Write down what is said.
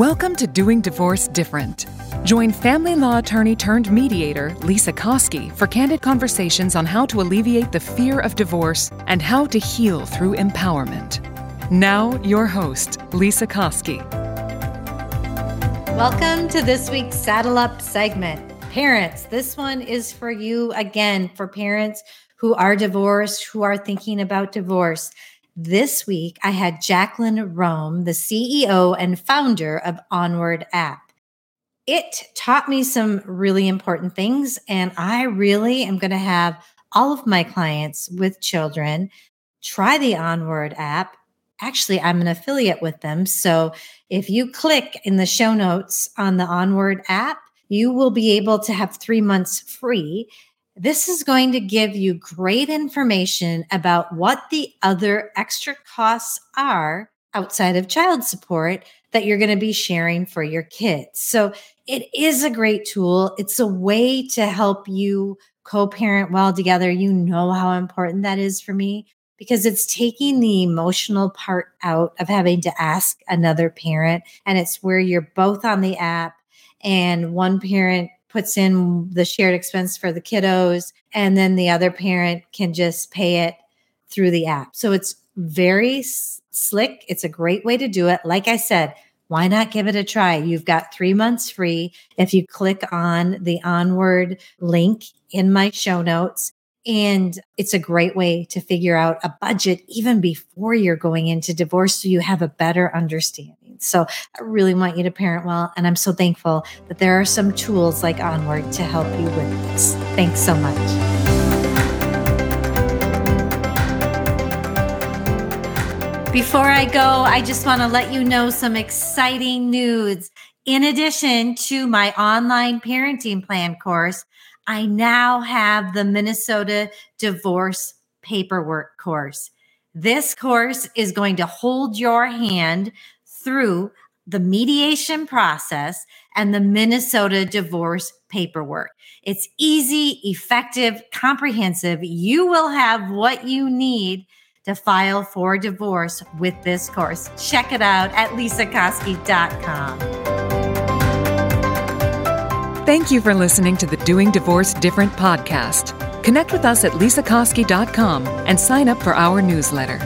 Welcome to Doing Divorce Different. Join family law attorney turned mediator Lesa Koski for candid conversations on how to alleviate the fear of divorce and how to heal through empowerment. Now, your host, Lesa Koski. Welcome to this week's Saddle Up segment. Parents, this one is for you again, for parents who are divorced, who are thinking about divorce. This week, I had Jacklyn Rome, the CEO and founder of Onward app. It taught me some really important things, and I really am going to have all of my clients with children try the Onward app. Actually, I'm an affiliate with them. So if you click in the show notes on the Onward app, you will be able to have three months free. This is going to give you great information about what the other extra costs are outside of child support that you're going to be sharing for your kids. So it is a great tool. It's a way to help you co parent well together. You know how important that is for me because it's taking the emotional part out of having to ask another parent. And it's where you're both on the app and one parent puts in the shared expense for the kiddos, and then the other parent can just pay it through the app. So it's very s- slick. It's a great way to do it. Like I said, why not give it a try? You've got three months free if you click on the onward link in my show notes. And it's a great way to figure out a budget even before you're going into divorce so you have a better understanding. So I really want you to parent well. And I'm so thankful that there are some tools like Onward to help you with this. Thanks so much. Before I go, I just want to let you know some exciting news. In addition to my online parenting plan course, I now have the Minnesota divorce paperwork course. This course is going to hold your hand through the mediation process and the Minnesota divorce paperwork. It's easy, effective, comprehensive. You will have what you need to file for divorce with this course. Check it out at lesakoski.com. Thank you for listening to the Doing Divorce Different podcast. Connect with us at lesakoski.com and sign up for our newsletter.